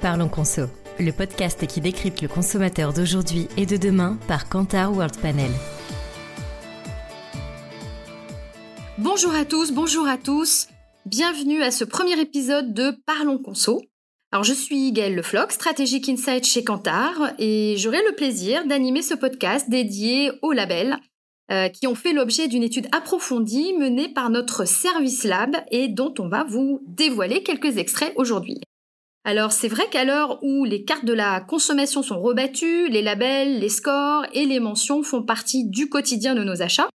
Parlons Conso, le podcast qui décrypte le consommateur d'aujourd'hui et de demain par Kantar World Panel. Bonjour à tous, bonjour à tous. Bienvenue à ce premier épisode de Parlons Conso. Alors je suis Gaëlle Lefloc, Strategic Insight chez Kantar et j'aurai le plaisir d'animer ce podcast dédié aux labels euh, qui ont fait l'objet d'une étude approfondie menée par notre service lab et dont on va vous dévoiler quelques extraits aujourd'hui. Alors c'est vrai qu'à l'heure où les cartes de la consommation sont rebattues, les labels, les scores et les mentions font partie du quotidien de nos achats,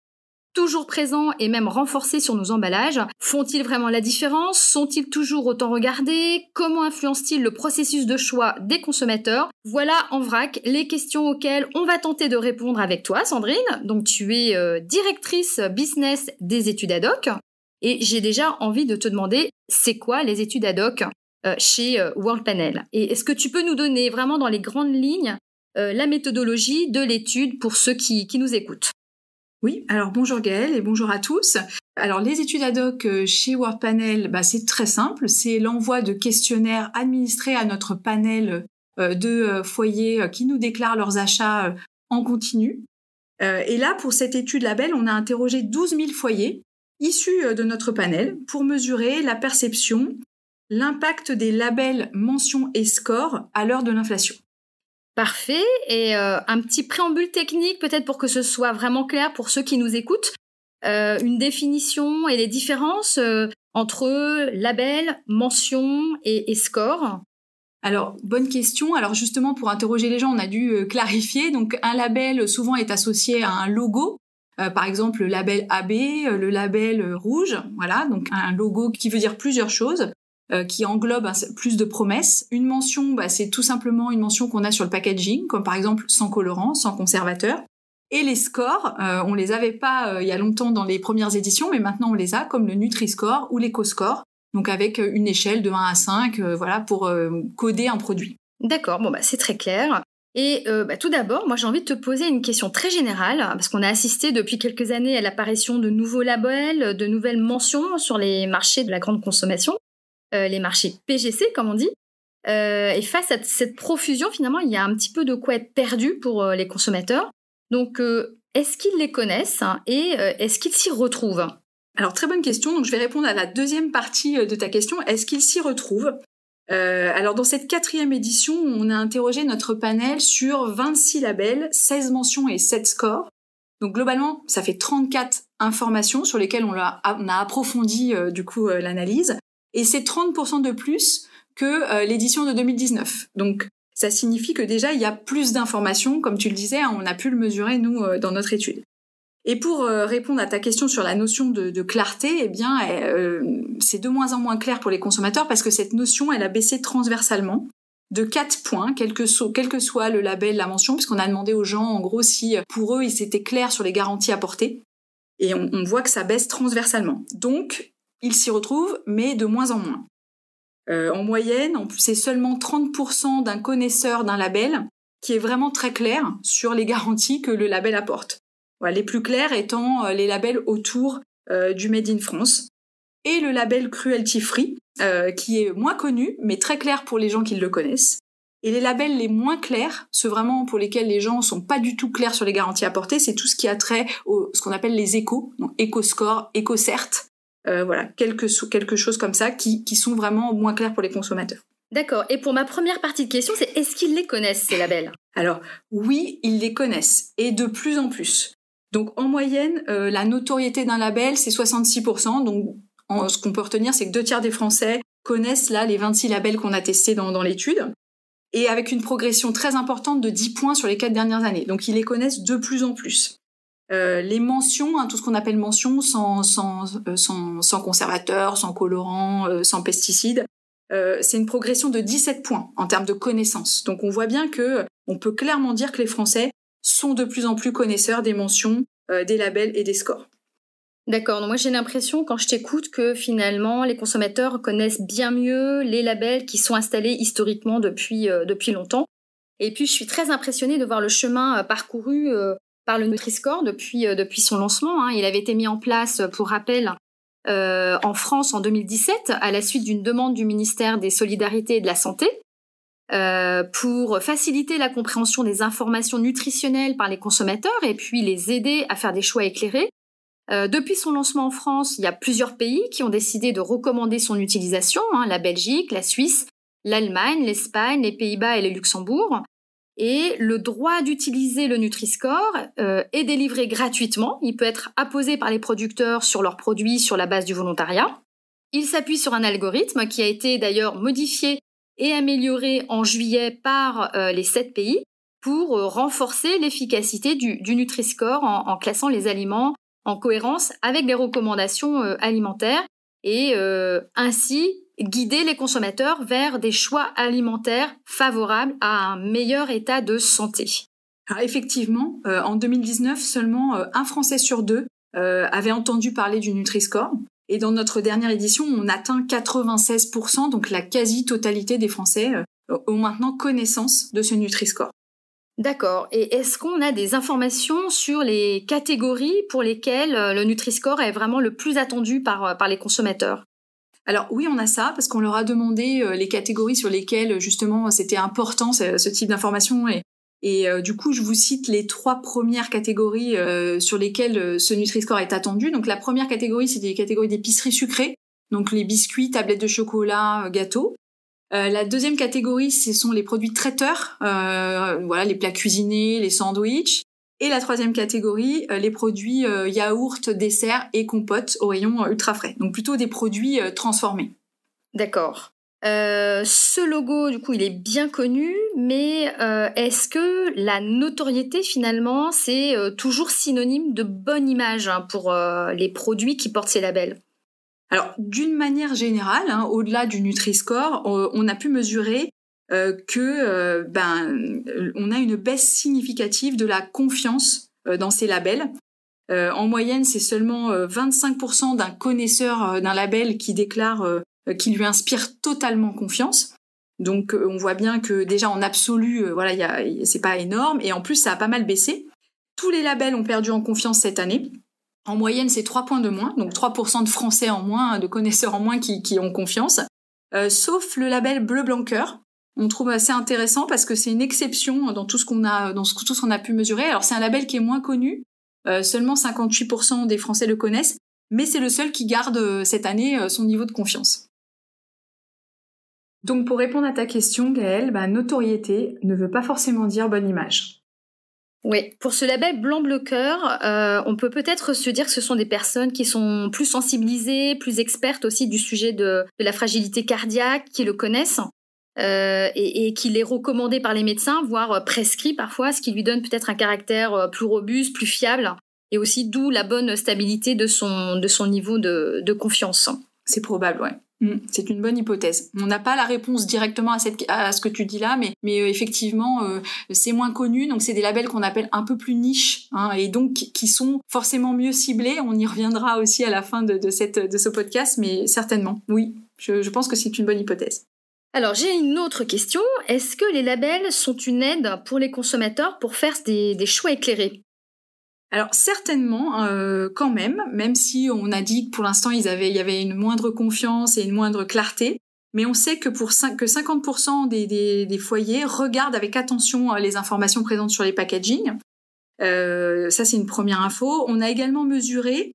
toujours présents et même renforcés sur nos emballages, font-ils vraiment la différence? Sont-ils toujours autant regardés? Comment influencent-ils le processus de choix des consommateurs? Voilà en vrac les questions auxquelles on va tenter de répondre avec toi, Sandrine. Donc tu es euh, directrice business des études ad hoc. Et j'ai déjà envie de te demander, c'est quoi les études ad hoc? Chez euh, World Panel. Et est-ce que tu peux nous donner vraiment dans les grandes lignes euh, la méthodologie de l'étude pour ceux qui, nous écoutent? Oui, alors bonjour Gaëlle et bonjour à tous. Alors les études ad hoc chez World Panel, bah, c'est très simple, c'est l'envoi de questionnaires administrés à notre panel de foyers qui nous déclarent leurs achats en continu. Et là, pour cette étude label, on a interrogé 12 000 foyers issus de notre panel pour mesurer la perception l'impact des labels mentions et scores à l'heure de l'inflation. Parfait. Et euh, un petit préambule technique, peut-être pour que ce soit vraiment clair pour ceux qui nous écoutent. Euh, une définition et les différences euh, entre label, mention et, et, score. Alors, bonne question. Alors justement, pour interroger les gens, on a dû clarifier. Donc, un label souvent est associé à un logo. par exemple, le label AB, le label rouge, voilà, donc un logo qui veut dire plusieurs choses. Euh, qui englobe plus de promesses. Une mention, bah, c'est tout simplement une mention qu'on a sur le packaging, comme par exemple sans colorant, sans conservateur. Et les scores, euh, on les avait pas euh, il y a longtemps dans les premières éditions, mais maintenant on les a, comme le Nutri-Score ou l'Eco-Score, donc avec une échelle de 1 à 5, voilà, pour coder un produit. D'accord, bon bah c'est très clair. Et bah, tout d'abord, moi j'ai envie de te poser une question très générale, parce qu'on a assisté depuis quelques années à l'apparition de nouveaux labels, de nouvelles mentions sur les marchés de la grande consommation. Euh, les marchés PGC, comme on dit. Euh, et face à cette profusion, finalement, il y a un petit peu de quoi être perdu pour euh, les consommateurs. Donc, est-ce qu'ils les connaissent hein, et est-ce qu'ils s'y retrouvent? Alors, très bonne question. Donc, je vais répondre à la deuxième partie de ta question. Est-ce qu'ils s'y retrouvent? Alors dans cette quatrième édition, on a interrogé notre panel sur 26 labels, 16 mentions et 7 scores. Donc globalement, ça fait 34 informations sur lesquelles on a, on a approfondi du coup l'analyse et c'est 30% de plus que euh, l'édition de 2019. Donc ça signifie que déjà il y a plus d'informations, comme tu le disais, hein, on a pu le mesurer nous euh, dans notre étude. Et pour euh, répondre à ta question sur la notion de, clarté, eh bien, c'est de moins en moins clair pour les consommateurs parce que cette notion, elle a baissé transversalement de 4 points, quel que, soit le label, la mention, puisqu'on a demandé aux gens, en gros, si pour eux, ils étaient clairs sur les garanties apportées. Et on, on voit que ça baisse transversalement. Donc, ils s'y retrouvent, mais de moins en moins. Euh, en moyenne, c'est seulement 30% d'un connaisseur d'un label qui est vraiment très clair sur les garanties que le label apporte. les plus clairs étant euh, les labels autour euh, du Made in France et le label Cruelty Free, qui est moins connu, mais très clair pour les gens qui le connaissent. Et les labels les moins clairs, ceux vraiment pour lesquels les gens sont pas du tout clairs sur les garanties apportées, c'est tout ce qui a trait au ce qu'on appelle les échos, donc euh, voilà, quelque, quelque chose comme ça qui, qui sont vraiment moins clairs pour les consommateurs. D'accord. Et pour ma première partie de question, c'est est-ce qu'ils les connaissent, ces labels? Alors, oui, ils les connaissent, et de plus en plus. Donc, en moyenne, euh, la notoriété d'un label, c'est 66%. Donc, ce qu'on peut retenir, c'est que deux tiers des Français connaissent là les 26 labels qu'on a testés dans, dans l'étude, et avec une progression très importante de 10 points sur les quatre dernières années. Donc, ils les connaissent de plus en plus. Euh, les mentions, hein, tout ce qu'on appelle mentions, sans, sans, euh, sans, sans conservateur, sans colorant, euh, sans pesticides, c'est une progression de 17 points en termes de connaissances. Donc on voit bien que on peut clairement dire que les Français sont de plus en plus connaisseurs des mentions, des labels et des scores. D'accord. Moi, j'ai l'impression, quand je t'écoute, que finalement, les consommateurs connaissent bien mieux les labels qui sont installés historiquement depuis, depuis longtemps. Et puis, je suis très impressionnée de voir le chemin parcouru par le Nutri-Score depuis, euh, depuis son lancement. Hein. Il avait été mis en place, pour rappel, euh, en France en 2017 à la suite d'une demande du ministère des Solidarités et de la Santé. pour faciliter la compréhension des informations nutritionnelles par les consommateurs et puis les aider à faire des choix éclairés. depuis son lancement en France, il y a plusieurs pays qui ont décidé de recommander son utilisation, hein, la Belgique, la Suisse, l'Allemagne, l'Espagne, les Pays-Bas et le Luxembourg. Et le droit d'utiliser le Nutri-Score euh, est délivré gratuitement. Il peut être apposé par les producteurs sur leurs produits sur la base du volontariat. Il s'appuie sur un algorithme qui a été d'ailleurs modifié et amélioré en juillet par euh, les sept pays pour euh, renforcer l'efficacité du, Nutri-Score en, classant les aliments en cohérence avec les recommandations alimentaires et ainsi guider les consommateurs vers des choix alimentaires favorables à un meilleur état de santé. Alors effectivement, euh, en 2019, seulement euh, un Français sur deux euh, avait entendu parler du Nutri-Score. Et dans notre dernière édition, on atteint 96%, donc la quasi-totalité des Français ont maintenant connaissance de ce Nutri-Score. D'accord. Et est-ce qu'on a des informations sur les catégories pour lesquelles le Nutri-Score est vraiment le plus attendu par, par les consommateurs? Alors oui, on a ça parce qu'on leur a demandé euh, les catégories sur lesquelles justement c'était important ce, type d'information et, euh, du coup, je vous cite les trois premières catégories euh, sur lesquelles ce Nutri-Score est attendu. Donc la première catégorie, c'est des catégories d'épicerie sucrée, donc les biscuits, tablettes de chocolat, gâteaux. la deuxième catégorie, ce sont les produits traiteurs, voilà, les plats cuisinés, les sandwichs. Et la troisième catégorie, euh, les produits euh, yaourts, desserts et compotes au rayon euh, ultra frais. Donc plutôt des produits transformés. D'accord. ce logo, du coup, il est bien connu, mais est-ce que la notoriété, finalement, c'est toujours synonyme de bonne image hein, pour les produits qui portent ces labels? Alors, d'une manière générale, hein, au-delà du Nutri-Score, on a pu mesurer que euh, ben on a une baisse significative de la confiance euh, dans ces labels. en moyenne, c'est seulement 25% d'un connaisseur d'un label qui déclare qu'il lui inspire totalement confiance. Donc on voit bien que déjà en absolu, voilà, c'est pas énorme et en plus ça a pas mal baissé. Tous les labels ont perdu en confiance cette année. En moyenne, c'est 3 points de moins, donc 3% de Français en moins, de connaisseurs en moins qui, ont confiance. sauf le label Bleu Blanc on trouve assez intéressant parce que c'est une exception dans tout ce qu'on a pu mesurer. Alors c'est un label qui est moins connu, euh, seulement 58% des Français le connaissent, mais c'est le seul qui garde euh, cette année euh, son niveau de confiance. Donc pour répondre à ta question, Gaëlle, bah, notoriété ne veut pas forcément dire bonne image. Oui, pour ce label blanc bleu on peut peut-être se dire que ce sont des personnes qui sont plus sensibilisées, plus expertes aussi du sujet de la fragilité cardiaque, qui le connaissent. Euh, et, qu'il est recommandé par les médecins, voire euh, prescrit parfois, ce qui lui donne peut-être un caractère euh, plus robuste, plus fiable, et aussi d'où la bonne stabilité de son, de son niveau de, confiance. C'est probable, ouais. Mm. C'est une bonne hypothèse. On n'a pas la réponse directement à, ce que tu dis là, mais, mais effectivement, c'est moins connu. Donc, c'est des labels qu'on appelle un peu plus niche, hein, et donc qui sont forcément mieux ciblés. On y reviendra aussi à la fin de, de ce podcast, mais certainement, oui. Je, je pense que c'est une bonne hypothèse. Alors j'ai une autre question. Est-ce que les labels sont une aide pour les consommateurs pour faire des, choix éclairés? Alors certainement, euh, quand même, même si on a dit que pour l'instant il y avait une moindre confiance et une moindre clarté, mais on sait que pour que 50% des, foyers regardent avec attention euh, les informations présentes sur les packaging. Euh, ça c'est une première info. On a également mesuré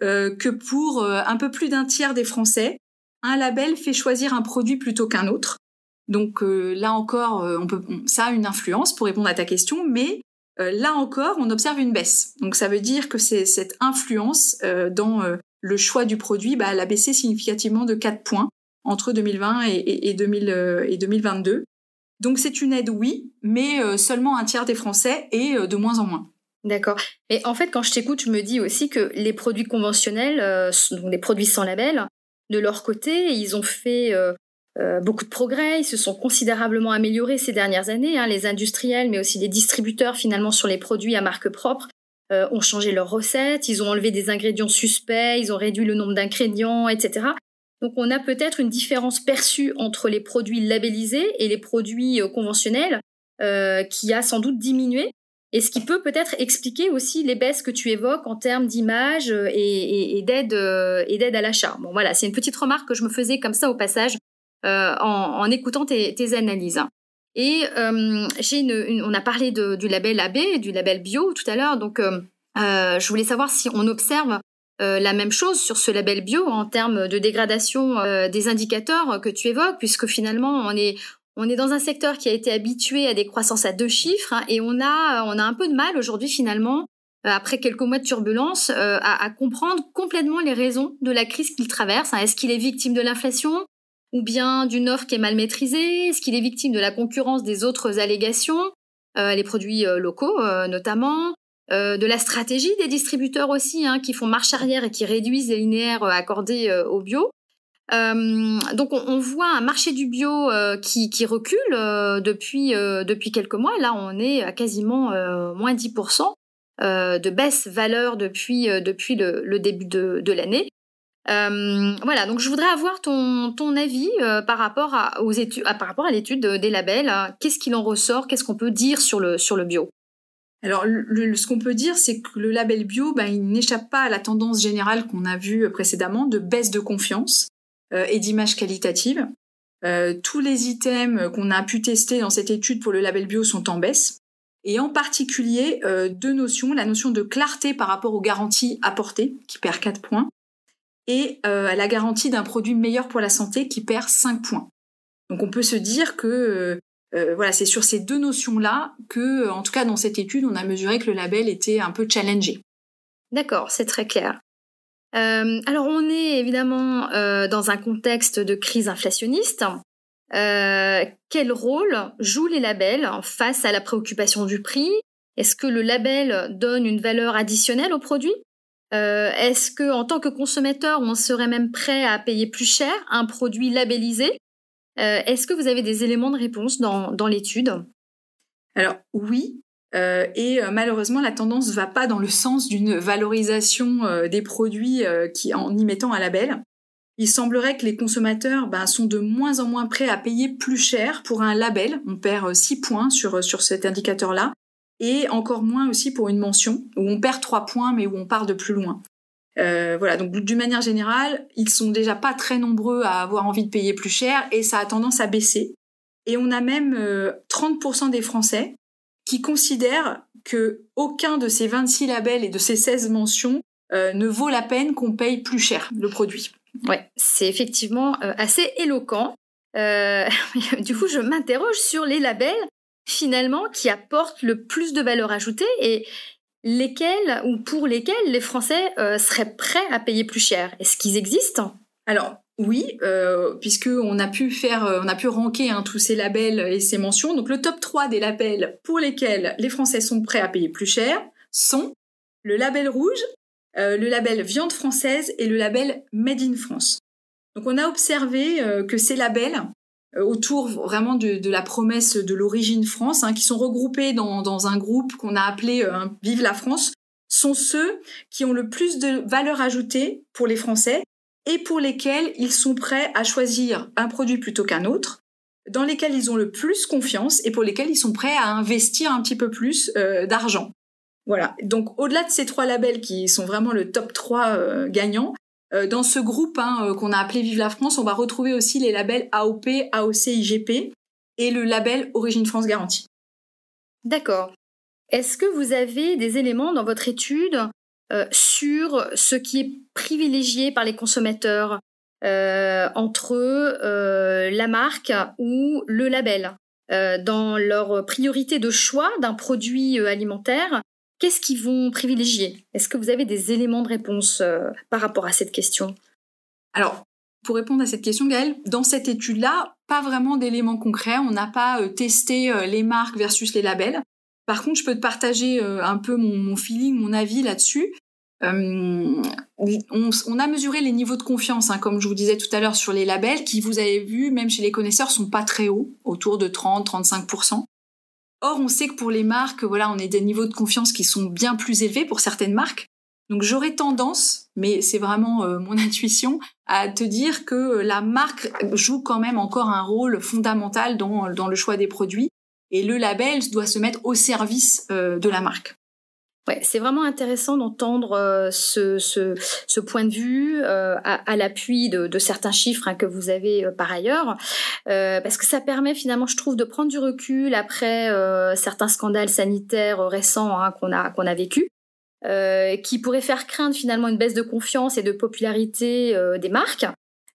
que pour un peu plus d'un tiers des Français, un label fait choisir un produit plutôt qu'un autre. Donc euh, là encore, euh, ça a une influence pour répondre à ta question, mais euh, là encore, on observe une baisse. Donc ça veut dire que cette influence dans le choix du produit, bah, elle a baissé significativement de 4 points entre 2020 et, 2022. Donc c'est une aide, oui, mais seulement un tiers des Français et de moins en moins. D'accord. Et en fait, quand je t'écoute, je me dis aussi que les produits conventionnels, donc les produits sans label, de leur côté. Ils ont fait euh, euh, beaucoup de progrès, ils se sont considérablement améliorés ces dernières années. Hein. Les industriels, mais aussi les distributeurs finalement sur les produits à marque propre euh, ont changé leurs recettes, ils ont enlevé des ingrédients suspects, ils ont réduit le nombre d'ingrédients, etc. Donc on a peut-être une différence perçue entre les produits labellisés et les produits conventionnels qui a sans doute diminué et ce qui peut peut-être expliquer aussi les baisses que tu évoques en termes d'image euh, et, euh, et d'aide à l'achat. Bon voilà, c'est une petite remarque que je me faisais comme ça au passage euh, en, écoutant tes, analyses. Et on a parlé du label AB, du label bio tout à l'heure. Donc, je voulais savoir si on observe la même chose sur ce label bio en termes de dégradation des indicateurs que tu évoques, puisque finalement, on est, on est dans un secteur qui a été habitué à des croissances à deux chiffres hein, et on a, on a un peu de mal aujourd'hui finalement, euh, après quelques mois de turbulence, euh, à, comprendre complètement les raisons de la crise qu'il traverse. Hein. Est-ce qu'il est victime de l'inflation ou bien d'une offre qui est mal maîtrisée? Est-ce qu'il est victime de la concurrence des autres allégations, euh, les produits locaux notamment? De la stratégie des distributeurs aussi, hein, qui font marche arrière et qui réduisent les linéaires accordés au bio. Euh, donc on, voit un marché du bio euh, qui, recule euh, depuis, depuis quelques mois. Là, on est à quasiment moins 10% de baisse valeur depuis, depuis le, début de, l'année. voilà, donc je voudrais avoir ton, ton avis par, rapport à, aux études, par rapport à l'étude des labels. Qu'est-ce qu'il en ressort? Qu'est-ce qu'on peut dire sur le, sur le bio? Alors, ce qu'on peut dire, c'est que le label bio, ben, il n'échappe pas à la tendance générale qu'on a vue précédemment de baisse de confiance. Euh, et d'image qualitative. Euh, tous les items qu'on a pu tester dans cette étude pour le label bio sont en baisse. Et en particulier, euh, deux notions, la notion de clarté par rapport aux garanties apportées, qui perd 4 points, et la garantie d'un produit meilleur pour la santé, qui perd 5 points. Donc on peut se dire que voilà, c'est sur ces deux notions-là que, en tout cas dans cette étude, on a mesuré que le label était un peu challengé. D'accord, c'est très clair. Euh, alors on est évidemment euh, dans un contexte de crise inflationniste. Euh, quel rôle jouent les labels face à la préoccupation du prix? Est-ce que le label donne une valeur additionnelle au produit? Est-ce que en tant que consommateur, on serait même prêt à payer plus cher un produit labellisé? Est-ce que vous avez des éléments de réponse dans, dans l'étude? Alors oui, euh, et euh, malheureusement, la tendance ne va pas dans le sens d'une valorisation euh, des produits qui, en y mettant un label. Il semblerait que les consommateurs ben, sont de moins en moins prêts à payer plus cher pour un label. On perd 6 points sur, sur cet indicateur-là. Et encore moins aussi pour une mention, où on perd 3 points, mais où on part de plus loin. voilà, donc d'une manière générale, ils sont déjà pas très nombreux à avoir envie de payer plus cher et ça a tendance à baisser. Et on a même 30% des Français qui considère que aucun de ces 26 labels et de ces 16 mentions euh, ne vaut la peine qu'on paye plus cher le produit. Ouais, c'est effectivement euh, assez éloquent. Euh, du coup, je m'interroge sur les labels finalement qui apportent le plus de valeur ajoutée et lesquels ou pour lesquels les Français seraient prêts à payer plus cher. Est-ce qu'ils existent? Alors, oui, euh, puisqu'on a pu faire, euh, on a pu ranker hein, tous ces labels et ces mentions. Donc le top 3 des labels pour lesquels les Français sont prêts à payer plus cher sont le label rouge, euh, le label viande française et le label Made in France. Donc on a observé que ces labels, autour vraiment de, la promesse de l'origine France, hein, qui sont regroupés dans, dans un groupe qu'on a appelé Vive la France, sont ceux qui ont le plus de valeur ajoutée pour les Français et pour lesquels ils sont prêts à choisir un produit plutôt qu'un autre, dans lesquels ils ont le plus confiance et pour lesquels ils sont prêts à investir un petit peu plus euh, d'argent. Voilà. Donc au-delà de ces trois labels qui sont vraiment le top 3 euh, gagnants, euh, dans ce groupe hein, qu'on a appelé Vive la France, on va retrouver aussi les labels AOP, AOC, IGP et le label Origine France Garantie. D'accord. Est-ce que vous avez des éléments dans votre étude euh, sur ce qui est privilégié par les consommateurs euh, entre euh, la marque ou le label. dans leur priorité de choix d'un produit alimentaire, qu'est-ce qu'ils vont privilégier? Est-ce que vous avez des éléments de réponse par rapport à cette question? Alors, pour répondre à cette question, Gaëlle, dans cette étude-là, pas vraiment d'éléments concrets. On n'a pas testé les marques versus les labels. Par contre, je peux te partager euh, un peu mon, feeling, mon avis là-dessus. Euh, on, a mesuré les niveaux de confiance, hein, comme je vous disais tout à l'heure sur les labels, qui vous avez vu, même chez les connaisseurs, sont pas très hauts, autour de 30-35%. Or, on sait que pour les marques, voilà, on a des niveaux de confiance qui sont bien plus élevés pour certaines marques. Donc, j'aurais tendance, mais c'est vraiment euh, mon intuition, à te dire que la marque joue quand même encore un rôle fondamental dans le choix des produits et le label doit se mettre au service euh, de la marque. Ouais, c'est vraiment intéressant d'entendre euh, ce, ce, ce, point de vue euh, à, à l'appui de, de, certains chiffres hein, que vous avez euh, par ailleurs, euh, parce que ça permet finalement, je trouve, de prendre du recul après euh, certains scandales sanitaires récents hein, qu'on a qu'on a vécu, qui pourraient faire craindre finalement une baisse de confiance et de popularité des marques.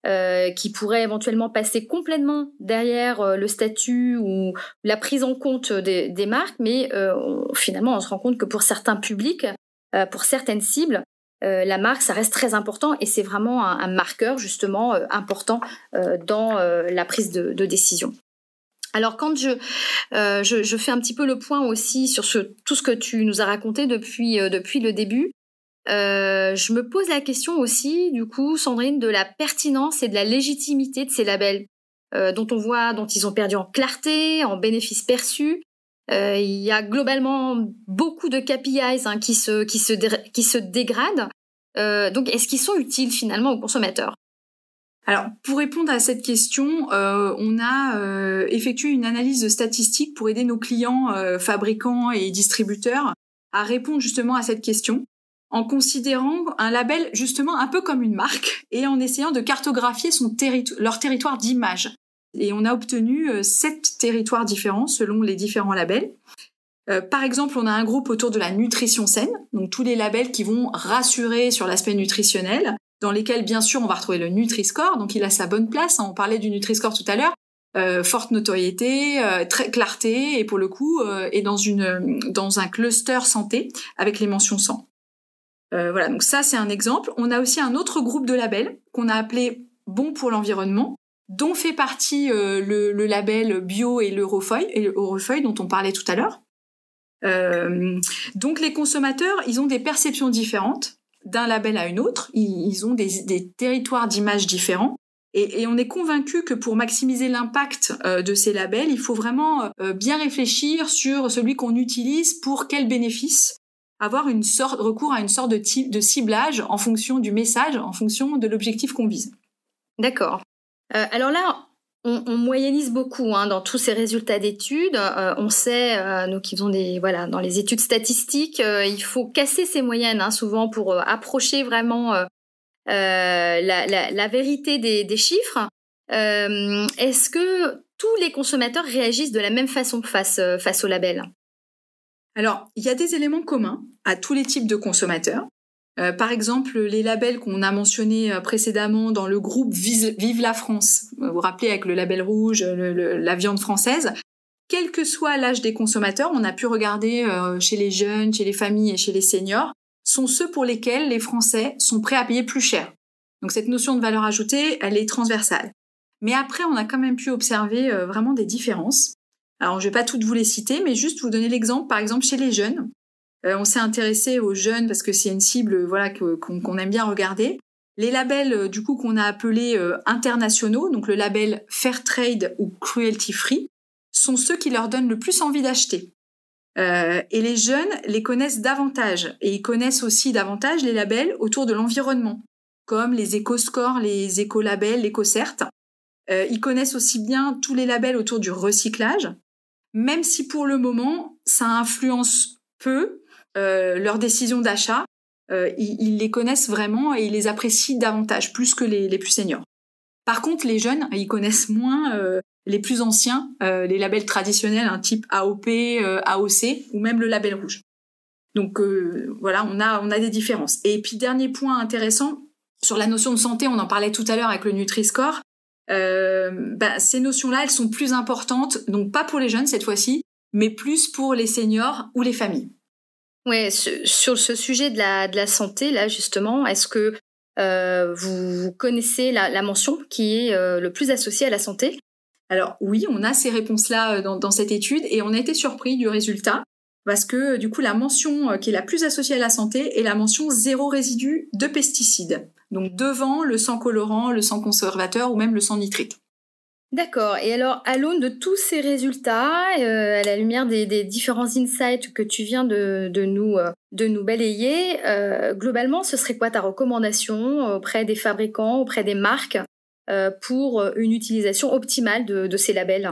Euh, qui pourrait éventuellement passer complètement derrière euh, le statut ou la prise en compte des, marques, mais euh, finalement on se rend compte que pour certains publics, pour certaines cibles, la marque ça reste très important et c'est vraiment un, un, marqueur justement important dans la prise de, de décision. Alors quand je, euh, je, je, fais un petit peu le point aussi sur ce, tout ce que tu nous as raconté depuis, euh, depuis le début, euh, je me pose la question aussi, du coup, Sandrine, de la pertinence et de la légitimité de ces labels, euh, dont on voit, dont ils ont perdu en clarté, en bénéfices perçus. Euh, il y a globalement beaucoup de KPIs hein, qui, se, dégradent. Donc, est-ce qu'ils sont utiles finalement aux consommateurs? Alors, pour répondre à cette question, on a effectué une analyse de statistiques pour aider nos clients fabricants et distributeurs à répondre justement à cette question en considérant un label justement un peu comme une marque et en essayant de cartographier leur territoire d'image. Et on a obtenu euh, sept territoires différents selon les différents labels. Euh, par exemple, on a un groupe autour de la nutrition saine, donc tous les labels qui vont rassurer sur l'aspect nutritionnel, dans lesquels bien sûr on va retrouver le Nutri-Score, donc il a sa bonne place, hein. on parlait du Nutri-Score tout à l'heure, euh, forte notoriété, très clarté, et pour le coup, euh, est dans, dans un cluster santé avec les mentions sang. Euh, voilà, donc ça c'est un exemple. On a aussi un autre groupe de labels qu'on a appelé Bon pour l'environnement, dont fait partie euh, le, label Bio et l'Eurofeuille, et dont on parlait tout à l'heure. Euh, donc les consommateurs, ils ont des perceptions différentes d'un label à une autre, ils, ont des, territoires d'image différents. Et, et, on est convaincu que pour maximiser l'impact euh, de ces labels, il faut vraiment euh, bien réfléchir sur celui qu'on utilise pour quel bénéfice avoir une sorte, recours à une sorte de, type, de ciblage en fonction du message, en fonction de l'objectif qu'on vise. D'accord. Euh, alors là, on, on moyennise beaucoup hein, dans tous ces résultats d'études. Euh, on sait, euh, nous qui faisons des voilà dans les études statistiques, euh, il faut casser ces moyennes hein, souvent pour approcher vraiment la, la, la, vérité des, des chiffres. Est-ce que tous les consommateurs réagissent de la même façon face face au label? Alors, il y a des éléments communs à tous les types de consommateurs. Euh, par exemple, les labels qu'on a mentionnés euh, précédemment dans le groupe Vive la France, vous vous rappelez avec le label rouge, la viande française, quel que soit l'âge des consommateurs, on a pu regarder euh, chez les jeunes, chez les familles et chez les seniors, sont ceux pour lesquels les Français sont prêts à payer plus cher. Donc cette notion de valeur ajoutée, elle est transversale. Mais après, on a quand même pu observer euh, vraiment des différences. Alors, je vais pas toutes vous les citer, mais juste vous donner l'exemple, par exemple, chez les jeunes. Euh, on s'est intéressé aux jeunes parce que c'est une cible voilà qu'on qu aime bien regarder. Les labels euh, du coup qu'on a appelés euh, internationaux, donc le label Fairtrade ou Cruelty Free, sont ceux qui leur donnent le plus envie d'acheter. Euh, et les jeunes les connaissent davantage et ils connaissent aussi davantage les labels autour de l'environnement, comme les éco-scores, les éco-labels, l'éco-cert. Euh, ils connaissent aussi bien tous les labels autour du recyclage, même si pour le moment, ça influence peu euh, leur décision d'achat, euh, ils, les connaissent vraiment et ils les apprécient davantage, plus que les, plus seniors. Par contre, les jeunes, ils connaissent moins euh, les plus anciens, les labels traditionnels, un hein, type AOP, AOC ou même le label rouge. Donc voilà, on a, on a des différences. Et puis dernier point intéressant, sur la notion de santé, on en parlait tout à l'heure avec le Nutri-Score, bah, ces notions-là, elles sont plus importantes, donc pas pour les jeunes cette fois-ci, mais plus pour les seniors ou les familles. Ouais, sur ce sujet de la, santé, là justement, est-ce que euh, vous connaissez la, mention qui est euh, le plus associée à la santé? Alors oui, on a ces réponses-là euh, dans, dans, cette étude et on a été surpris du résultat parce que du coup la mention qui est la plus associée à la santé est la mention zéro résidu de pesticides. Donc devant le sang colorant, le sang conservateur ou même le sang nitrique. D'accord. Et alors, à l'aune de tous ces résultats, euh, à la lumière des, différents insights que tu viens de, euh, nous balayer, euh, globalement, ce serait quoi ta recommandation auprès des fabricants, auprès des marques, pour une utilisation optimale de, ces labels?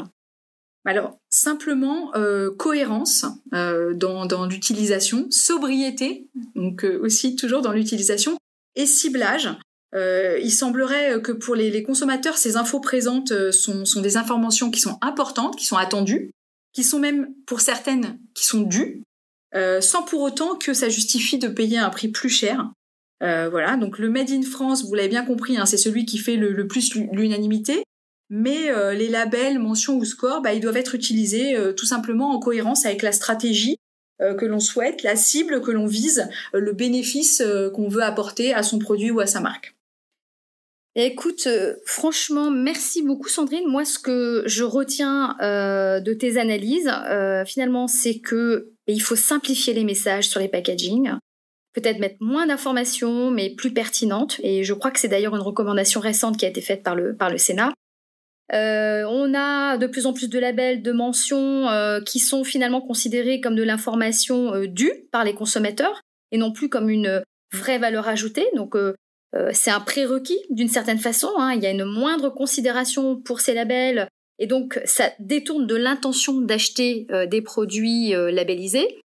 Alors, simplement cohérence dans, dans l'utilisation, sobriété, donc aussi toujours dans l'utilisation, et ciblage. Il semblerait que pour les, les, consommateurs, ces infos présentes sont, sont, des informations qui sont importantes, qui sont attendues, qui sont même pour certaines qui sont dues, sans pour autant que ça justifie de payer un prix plus cher. Euh, voilà, donc le Made in France, vous l'avez bien compris, hein, c'est celui qui fait le, plus l'unanimité. Mais euh, les labels, mentions ou scores, bah, ils doivent être utilisés euh, tout simplement en cohérence avec la stratégie que l'on souhaite, la cible que l'on vise, le bénéfice qu'on veut apporter à son produit ou à sa marque. Écoute, franchement, merci beaucoup Sandrine. Moi, ce que je retiens de tes analyses, finalement, c'est que il faut simplifier les messages sur les packaging peut-être mettre moins d'informations, mais plus pertinentes. Et je crois que c'est d'ailleurs une recommandation récente qui a été faite par le, par le Sénat. Euh, on a de plus en plus de labels, de mentions euh, qui sont finalement considérés comme de l'information euh, due par les consommateurs et non plus comme une vraie valeur ajoutée. Donc c'est un prérequis d'une certaine façon. Hein. Il y a une moindre considération pour ces labels et donc ça détourne de l'intention d'acheter des produits labellisés.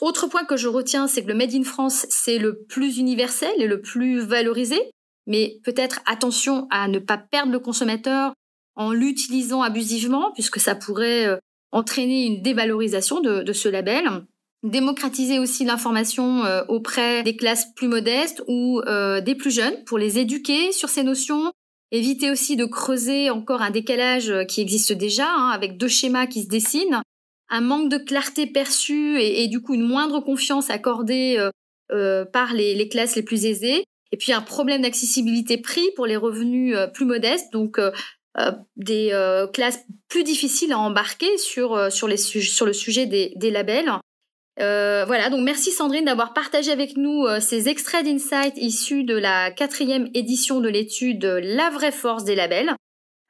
Autre point que je retiens, c'est que le Made in France, c'est le plus universel et le plus valorisé, mais peut-être attention à ne pas perdre le consommateur en l'utilisant abusivement, puisque ça pourrait euh, entraîner une dévalorisation de, ce label. Démocratiser aussi l'information euh, auprès des classes plus modestes ou euh, des plus jeunes pour les éduquer sur ces notions. Éviter aussi de creuser encore un décalage qui existe déjà, hein, avec deux schémas qui se dessinent un manque de clarté perçue et, du coup une moindre confiance accordée euh, euh, par les, classes les plus aisées. Et puis un problème d'accessibilité prix pour les revenus euh, plus modestes, donc des classes plus difficiles à embarquer sur, sur, les, sur le sujet des, des labels. Voilà, donc merci Sandrine d'avoir partagé avec nous ces extraits d'insight issus de la quatrième édition de l'étude La vraie force des labels.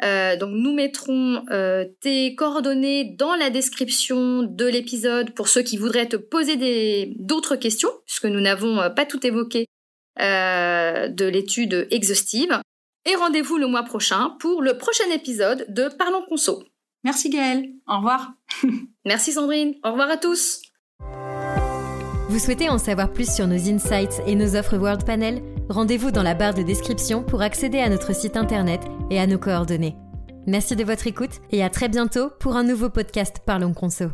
Euh, donc nous mettrons euh, tes coordonnées dans la description de l'épisode pour ceux qui voudraient te poser d'autres questions, puisque nous n'avons euh, pas tout évoqué de l'étude exhaustive. Et rendez-vous le mois prochain pour le prochain épisode de Parlons Conso. Merci Gaëlle, au revoir. Merci Sandrine, au revoir à tous. Vous souhaitez en savoir plus sur nos insights et nos offres World Panel? Rendez-vous dans la barre de description pour accéder à notre site internet et à nos coordonnées. Merci de votre écoute et à très bientôt pour un nouveau podcast Parlons Conso.